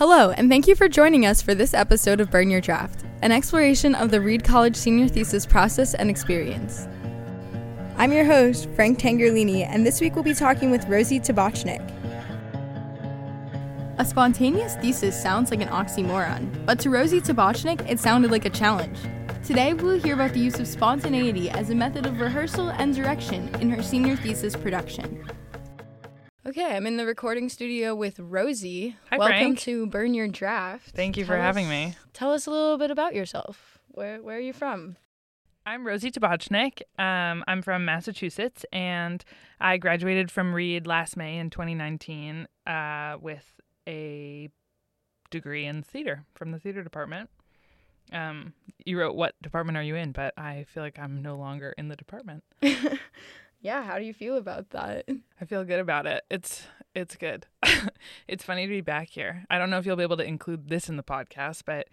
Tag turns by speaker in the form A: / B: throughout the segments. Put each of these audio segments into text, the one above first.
A: Hello, and thank you for joining us for this episode of Burn Your Draft, an exploration of the Reed College senior thesis process and experience. I'm your host, Frank Tangerlini, and this week we'll be talking with Rosie Tabachnik. A spontaneous thesis sounds like an oxymoron, but to Rosie Tabachnik, it sounded like a challenge. Today, we'll hear about the use of spontaneity as a method of rehearsal and direction in her senior thesis production. Okay, I'm in the recording studio with Rosie.
B: Hi,
A: Welcome
B: Frank.
A: to Burn Your Draft.
B: Thank you for
A: Tell
B: having
A: us-
B: me.
A: Tell us a little bit about yourself. Where where are you from?
B: I'm Rosie Tabachnik. Um, I'm from Massachusetts, and I graduated from Reed last May in 2019 uh, with a degree in theater from the theater department. Um, you wrote what department are you in? But I feel like I'm no longer in the department.
A: yeah, how do you feel about that?
B: I feel good about it. It's it's good. it's funny to be back here. I don't know if you'll be able to include this in the podcast, but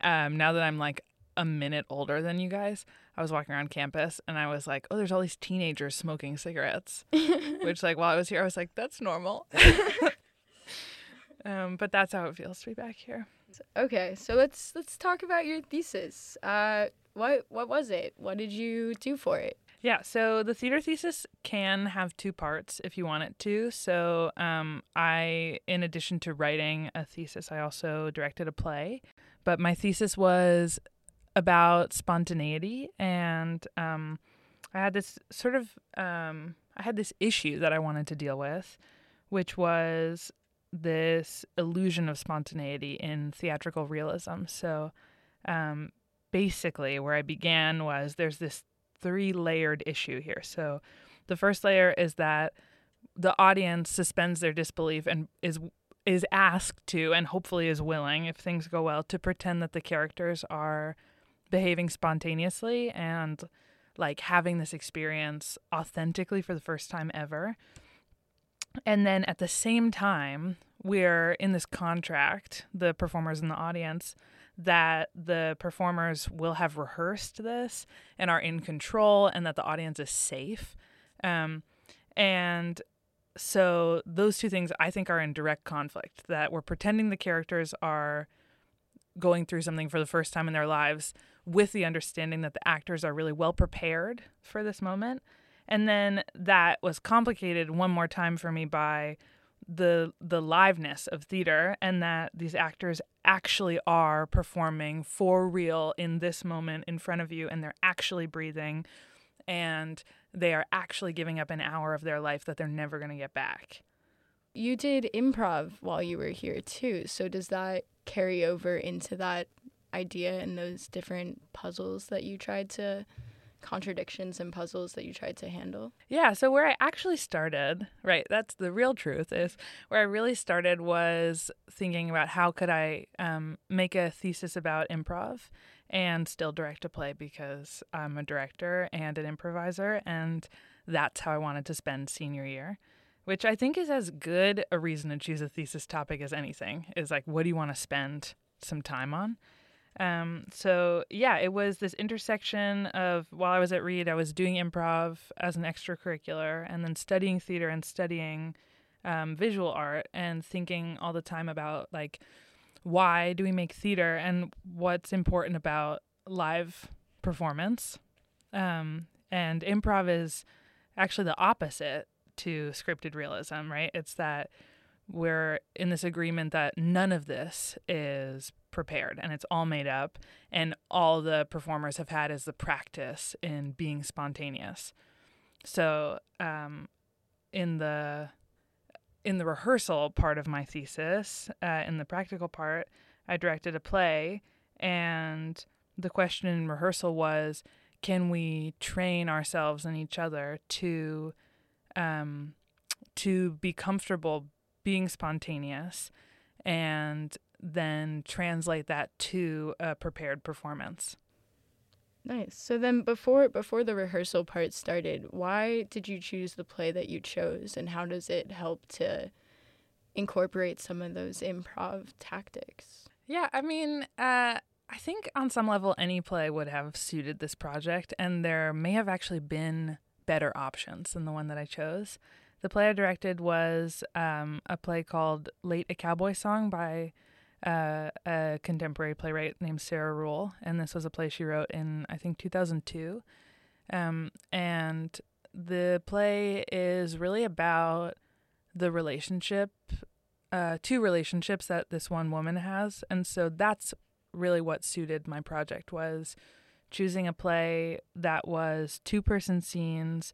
B: um, now that I'm like a minute older than you guys, I was walking around campus and I was like, oh, there's all these teenagers smoking cigarettes. Which, like, while I was here, I was like, that's normal. um, but that's how it feels to be back here.
A: okay, so let's let's talk about your thesis. Uh, what what was it? What did you do for it?
B: Yeah, so the theater thesis can have two parts if you want it to. So, um, I, in addition to writing a thesis, I also directed a play. But my thesis was about spontaneity, and um, I had this sort of um, I had this issue that I wanted to deal with, which was this illusion of spontaneity in theatrical realism. So, um, basically, where I began was there's this three layered issue here. So the first layer is that the audience suspends their disbelief and is is asked to and hopefully is willing if things go well to pretend that the characters are behaving spontaneously and like having this experience authentically for the first time ever. And then at the same time, we're in this contract, the performers and the audience, that the performers will have rehearsed this and are in control and that the audience is safe. Um, and so those two things I think are in direct conflict that we're pretending the characters are going through something for the first time in their lives with the understanding that the actors are really well prepared for this moment. And then that was complicated one more time for me by the the liveness of theater and that these actors actually are performing for real in this moment in front of you and they're actually breathing and they are actually giving up an hour of their life that they're never going to get back.
A: You did improv while you were here too. So does that carry over into that idea and those different puzzles that you tried to contradictions and puzzles that you tried to handle?
B: Yeah, so where I actually started, right, that's the real truth is where I really started was thinking about how could I um, make a thesis about improv and still direct a play because I'm a director and an improviser, and that's how I wanted to spend senior year. Which I think is as good a reason to choose a thesis topic as anything is like, what do you want to spend some time on? Um, so yeah, it was this intersection of while I was at Reed, I was doing improv as an extracurricular, and then studying theater and studying um, visual art, and thinking all the time about like why do we make theater and what's important about live performance. Um, and improv is actually the opposite to scripted realism, right? It's that we're in this agreement that none of this is prepared and it's all made up and all the performers have had is the practice in being spontaneous. So um, in the in the rehearsal part of my thesis uh, in the practical part i directed a play and the question in rehearsal was can we train ourselves and each other to um, to be comfortable being spontaneous and then translate that to a prepared performance.
A: Nice. So then before before the rehearsal part started, why did you choose the play that you chose and how does it help to incorporate some of those improv tactics?
B: Yeah, I mean, uh, I think on some level any play would have suited this project, and there may have actually been better options than the one that I chose. The play I directed was um, a play called Late a Cowboy Song by uh, a contemporary playwright named Sarah Ruhl. and this was a play she wrote in I think 2002. Um, and the play is really about the relationship, uh, two relationships that this one woman has, and so that's really what suited my project was choosing a play that was two person scenes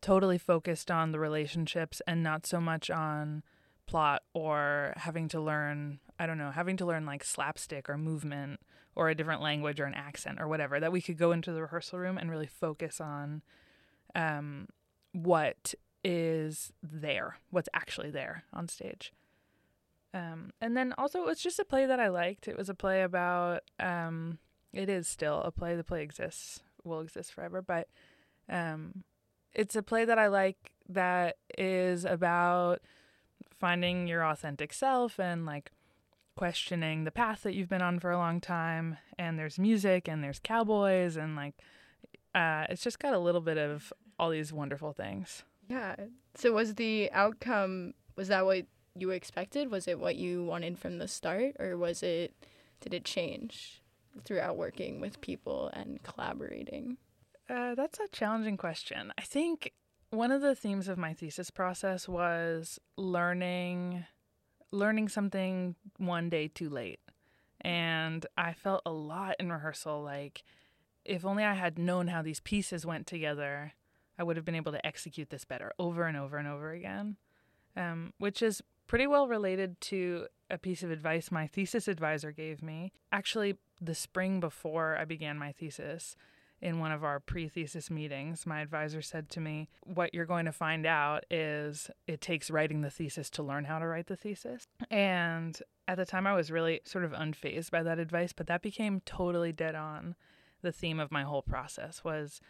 B: totally focused on the relationships and not so much on plot or having to learn i don't know having to learn like slapstick or movement or a different language or an accent or whatever that we could go into the rehearsal room and really focus on um, what is there what's actually there on stage. Um, and then also it was just a play that i liked. It was a play about um, it is still a play. The play exists will exist forever but um, it's a play that I like that is about finding your authentic self and like questioning the path that you've been on for a long time and there's music and there's cowboys and like uh, it's just got a little bit of all these wonderful things.
A: Yeah. So was the outcome was that what you expected? Was it what you wanted from the start or was it did it change throughout working with people and collaborating
B: uh, that's a challenging question. I think one of the themes of my thesis process was learning learning something one day too late. And I felt a lot in rehearsal like if only I had known how these pieces went together, I would have been able to execute this better over and over and over again. Um, which is pretty well related to a piece of advice my thesis advisor gave me. Actually, the spring before I began my thesis, in one of our pre thesis meetings, my advisor said to me, What you're going to find out is it takes writing the thesis to learn how to write the thesis. And at the time, I was really sort of unfazed by that advice, but that became totally dead on. The theme of my whole process was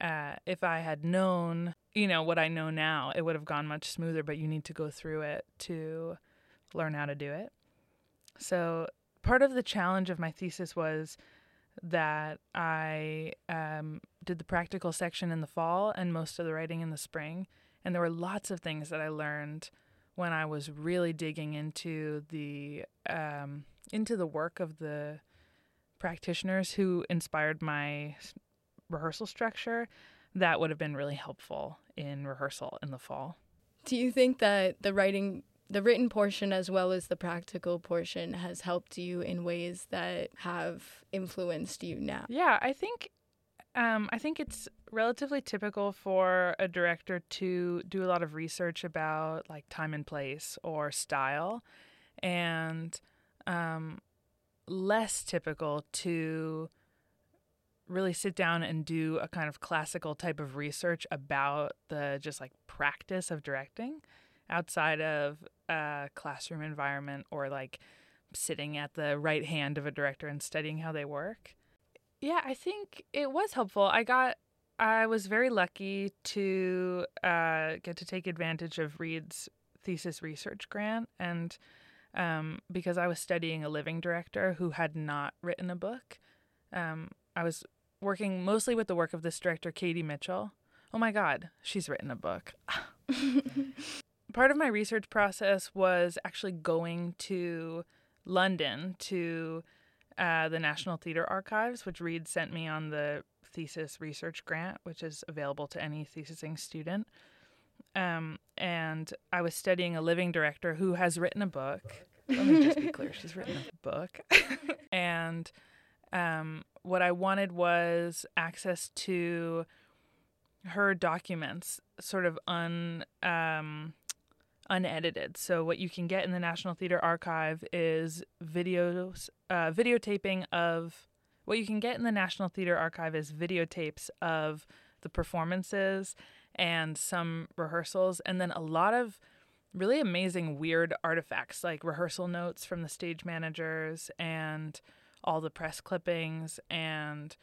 B: uh, if I had known, you know, what I know now, it would have gone much smoother, but you need to go through it to learn how to do it. So, part of the challenge of my thesis was that I um, did the practical section in the fall and most of the writing in the spring. And there were lots of things that I learned when I was really digging into the um, into the work of the practitioners who inspired my rehearsal structure. That would have been really helpful in rehearsal in the fall.
A: Do you think that the writing the written portion as well as the practical portion has helped you in ways that have influenced you now.
B: Yeah, I think um, I think it's relatively typical for a director to do a lot of research about like time and place or style, and um, less typical to really sit down and do a kind of classical type of research about the just like practice of directing outside of a classroom environment or like sitting at the right hand of a director and studying how they work. Yeah, I think it was helpful. I got I was very lucky to uh, get to take advantage of Reed's thesis research grant and um, because I was studying a living director who had not written a book. Um, I was working mostly with the work of this director, Katie Mitchell. Oh my God, she's written a book. part of my research process was actually going to London to uh, the National Theatre Archives, which Reed sent me on the thesis research grant, which is available to any thesising student. Um, and I was studying a living director who has written a book. Let me just be clear, she's written a book. and um, what I wanted was access to her documents, sort of un. Um, unedited. So what you can get in the National Theatre Archive is videos, uh, videotaping of what you can get in the National Theatre Archive is videotapes of the performances and some rehearsals, and then a lot of really amazing weird artifacts like rehearsal notes from the stage managers and all the press clippings and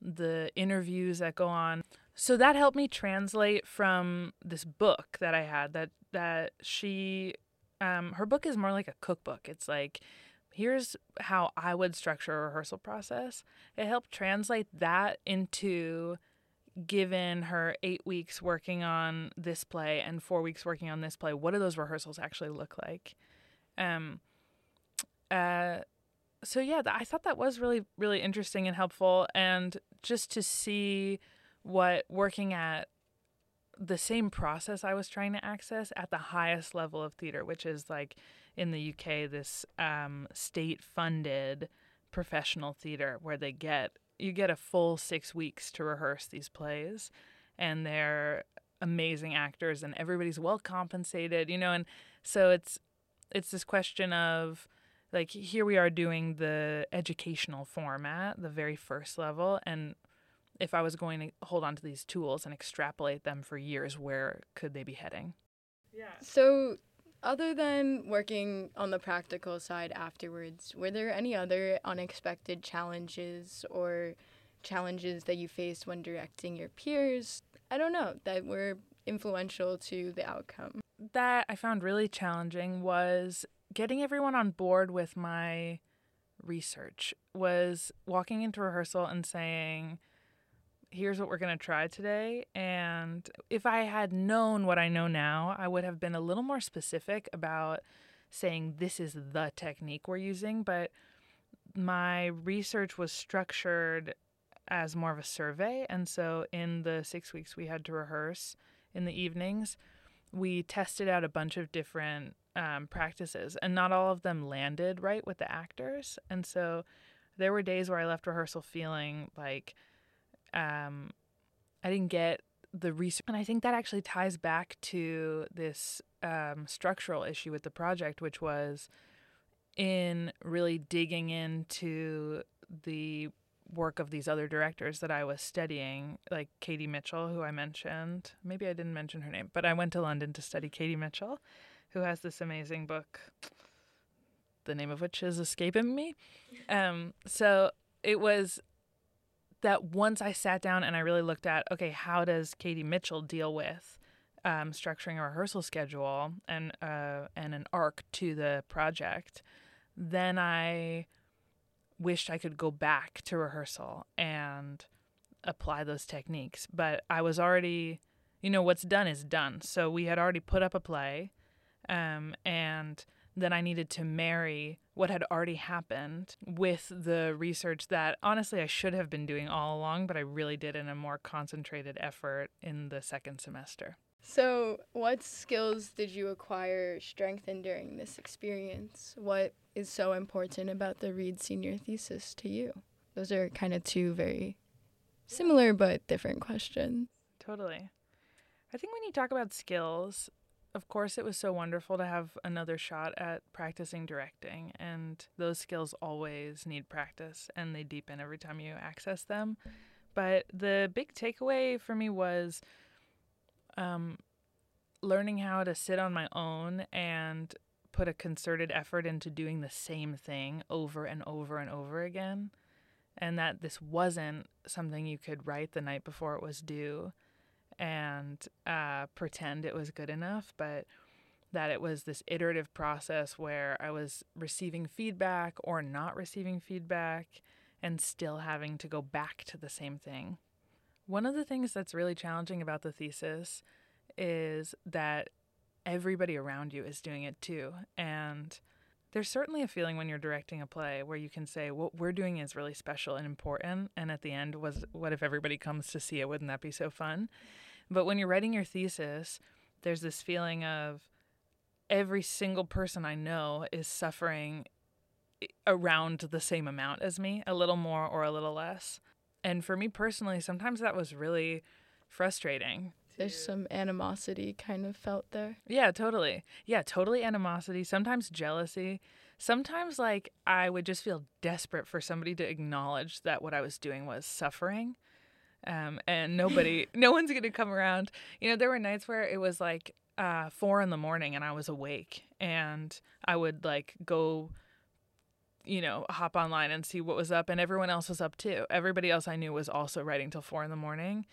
B: the interviews that go on. So that helped me translate from this book that I had that that she um her book is more like a cookbook. It's like here's how I would structure a rehearsal process. It helped translate that into given her 8 weeks working on this play and 4 weeks working on this play. What do those rehearsals actually look like? Um uh, so yeah, I thought that was really really interesting and helpful, and just to see what working at the same process I was trying to access at the highest level of theater, which is like in the UK, this um, state funded professional theater where they get you get a full six weeks to rehearse these plays, and they're amazing actors, and everybody's well compensated, you know, and so it's it's this question of like here we are doing the educational format, the very first level, and if I was going to hold on to these tools and extrapolate them for years, where could they be heading?
A: Yeah. So, other than working on the practical side afterwards, were there any other unexpected challenges or challenges that you faced when directing your peers? I don't know, that were influential to the outcome?
B: That I found really challenging was getting everyone on board with my research was walking into rehearsal and saying here's what we're going to try today and if i had known what i know now i would have been a little more specific about saying this is the technique we're using but my research was structured as more of a survey and so in the 6 weeks we had to rehearse in the evenings we tested out a bunch of different um, practices, and not all of them landed right with the actors. And so there were days where I left rehearsal feeling like um, I didn't get the research. And I think that actually ties back to this um, structural issue with the project, which was in really digging into the work of these other directors that I was studying, like Katie Mitchell, who I mentioned. Maybe I didn't mention her name, but I went to London to study Katie Mitchell who has this amazing book, the name of which is escaping me. Um, so it was that once I sat down and I really looked at, okay, how does Katie Mitchell deal with um, structuring a rehearsal schedule and uh, and an arc to the project, then I wished I could go back to rehearsal and apply those techniques. But I was already, you know, what's done is done. So we had already put up a play. Um, and then I needed to marry what had already happened with the research that honestly I should have been doing all along, but I really did in a more concentrated effort in the second semester.
A: So, what skills did you acquire, strengthen during this experience? What is so important about the Reed senior thesis to you? Those are kind of two very similar but different questions.
B: Totally. I think when you talk about skills, of course, it was so wonderful to have another shot at practicing directing, and those skills always need practice and they deepen every time you access them. But the big takeaway for me was um, learning how to sit on my own and put a concerted effort into doing the same thing over and over and over again. And that this wasn't something you could write the night before it was due and uh, pretend it was good enough, but that it was this iterative process where I was receiving feedback or not receiving feedback and still having to go back to the same thing. One of the things that's really challenging about the thesis is that everybody around you is doing it too. And there's certainly a feeling when you're directing a play where you can say, what we're doing is really special and important. And at the end, was what if everybody comes to see it? Wouldn't that be so fun? But when you're writing your thesis, there's this feeling of every single person I know is suffering around the same amount as me, a little more or a little less. And for me personally, sometimes that was really frustrating.
A: There's some animosity kind of felt there.
B: Yeah, totally. Yeah, totally animosity, sometimes jealousy. Sometimes, like, I would just feel desperate for somebody to acknowledge that what I was doing was suffering um, and nobody, no one's gonna come around. You know, there were nights where it was like uh, four in the morning and I was awake, and I would like go, you know, hop online and see what was up, and everyone else was up too. Everybody else I knew was also writing till four in the morning,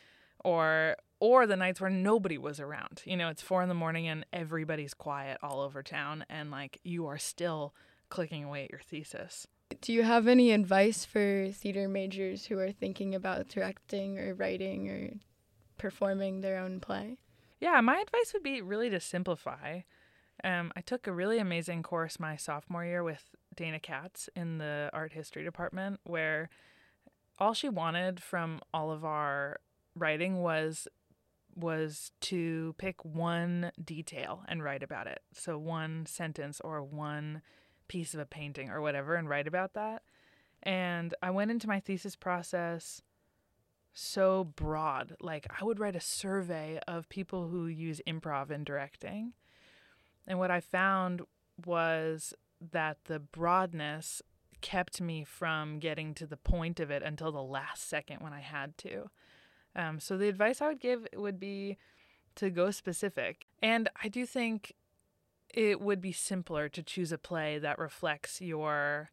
B: or or the nights where nobody was around. You know, it's four in the morning and everybody's quiet all over town, and like you are still clicking away at your thesis.
A: Do you have any advice for theater majors who are thinking about directing or writing or performing their own play?
B: Yeah, my advice would be really to simplify. Um, I took a really amazing course my sophomore year with Dana Katz in the art history department, where all she wanted from all of our writing was was to pick one detail and write about it. So one sentence or one piece of a painting or whatever and write about that. And I went into my thesis process so broad. Like I would write a survey of people who use improv in directing. And what I found was that the broadness kept me from getting to the point of it until the last second when I had to. Um, so the advice I would give would be to go specific. And I do think it would be simpler to choose a play that reflects your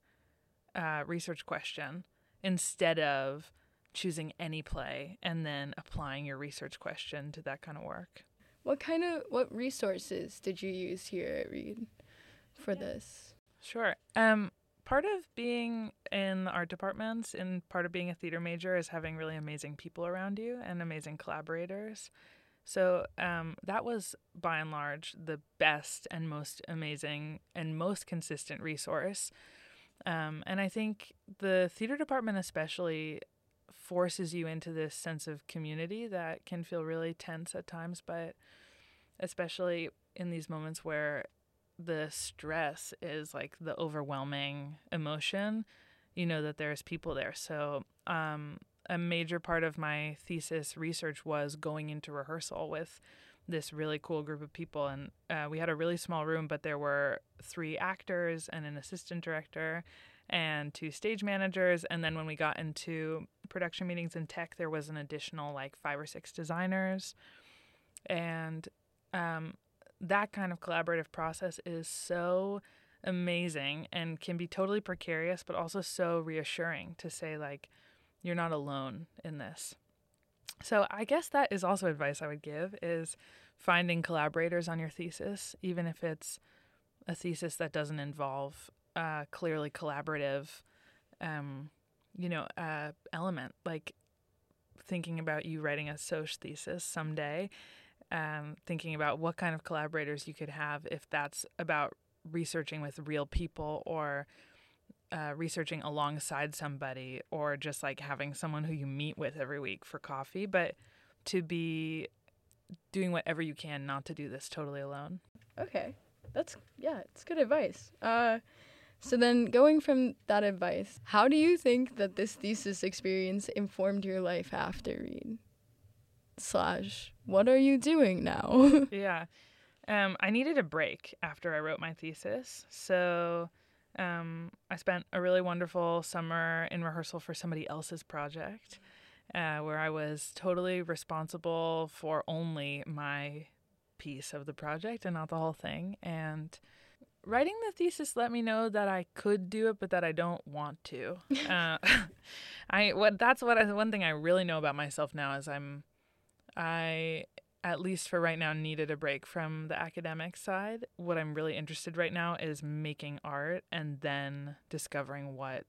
B: uh, research question instead of choosing any play and then applying your research question to that kind of work.
A: What kind of what resources did you use here at Reed for this?
B: Sure. Um, part of being in the art departments and part of being a theater major is having really amazing people around you and amazing collaborators. So um, that was by and large the best and most amazing and most consistent resource. Um, and I think the theater department, especially, forces you into this sense of community that can feel really tense at times, but especially in these moments where the stress is like the overwhelming emotion, you know that there's people there. So, um, a major part of my thesis research was going into rehearsal with this really cool group of people. And uh, we had a really small room, but there were three actors and an assistant director and two stage managers. And then when we got into production meetings in tech, there was an additional like five or six designers. And um, that kind of collaborative process is so amazing and can be totally precarious, but also so reassuring to say, like, you're not alone in this. So I guess that is also advice I would give is finding collaborators on your thesis, even if it's a thesis that doesn't involve a clearly collaborative, um, you know, uh, element. Like thinking about you writing a soc thesis someday um, thinking about what kind of collaborators you could have if that's about researching with real people or uh, researching alongside somebody or just like having someone who you meet with every week for coffee, but to be doing whatever you can not to do this totally alone.
A: Okay. That's, yeah, it's good advice. Uh, so then going from that advice, how do you think that this thesis experience informed your life after Reed? slash what are you doing now?
B: yeah. Um, I needed a break after I wrote my thesis. So um, I spent a really wonderful summer in rehearsal for somebody else's project uh, where I was totally responsible for only my piece of the project and not the whole thing. And writing the thesis let me know that I could do it, but that I don't want to. uh, I what that's what I, one thing I really know about myself now is I'm I, at least for right now, needed a break from the academic side. What I'm really interested right now is making art and then discovering what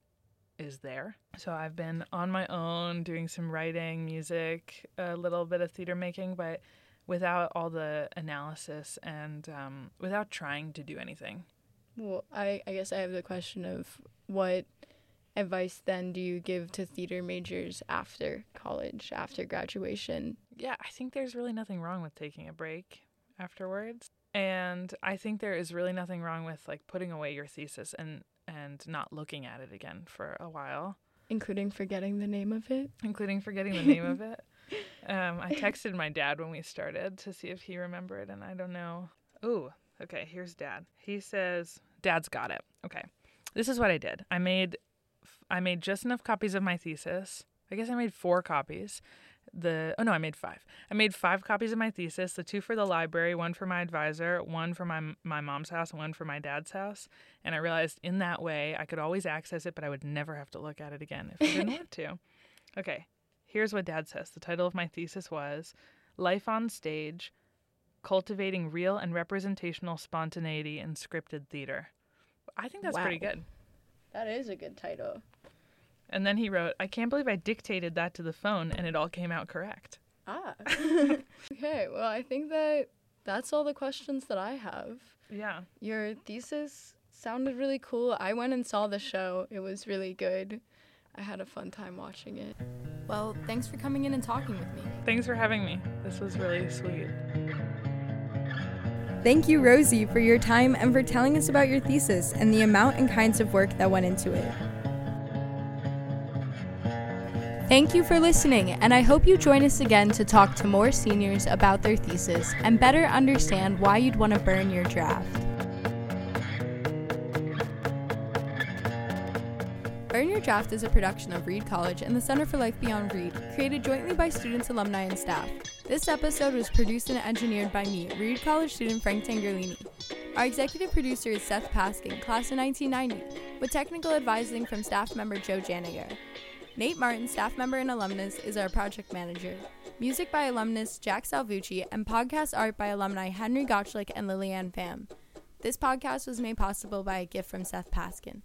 B: is there. So I've been on my own doing some writing, music, a little bit of theater making, but without all the analysis and um, without trying to do anything.
A: Well, I, I guess I have the question of what advice then do you give to theater majors after college, after graduation?
B: Yeah, I think there's really nothing wrong with taking a break afterwards. And I think there is really nothing wrong with like putting away your thesis and and not looking at it again for a while.
A: Including forgetting the name of it?
B: Including forgetting the name of it. Um, I texted my dad when we started to see if he remembered, and I don't know. Ooh, okay, here's dad. He says, Dad's got it. Okay. This is what I did. I made I made just enough copies of my thesis. I guess I made four copies. The oh no, I made five. I made five copies of my thesis. The two for the library, one for my advisor, one for my my mom's house, one for my dad's house. And I realized in that way I could always access it, but I would never have to look at it again if I didn't want to. Okay, here's what Dad says. The title of my thesis was "Life on Stage: Cultivating Real and Representational Spontaneity in Scripted Theater." I think that's wow. pretty good.
A: That is a good title.
B: And then he wrote, I can't believe I dictated that to the phone and it all came out correct.
A: Ah. okay, well, I think that that's all the questions that I have.
B: Yeah.
A: Your thesis sounded really cool. I went and saw the show. It was really good. I had a fun time watching it. Well, thanks for coming in and talking with me.
B: Thanks for having me. This was really sweet.
A: Thank you, Rosie, for your time and for telling us about your thesis and the amount and kinds of work that went into it. Thank you for listening, and I hope you join us again to talk to more seniors about their thesis and better understand why you'd want to burn your draft. Burn Your Draft is a production of Reed College and the Center for Life Beyond Reed, created jointly by students, alumni, and staff. This episode was produced and engineered by me, Reed College student Frank Tangerlini. Our executive producer is Seth Paskin, class of 1990, with technical advising from staff member Joe Janiger. Nate Martin, staff member and alumnus, is our project manager. Music by alumnus Jack Salvucci and podcast art by alumni Henry Gottschalk and Lillian Pham. This podcast was made possible by a gift from Seth Paskin.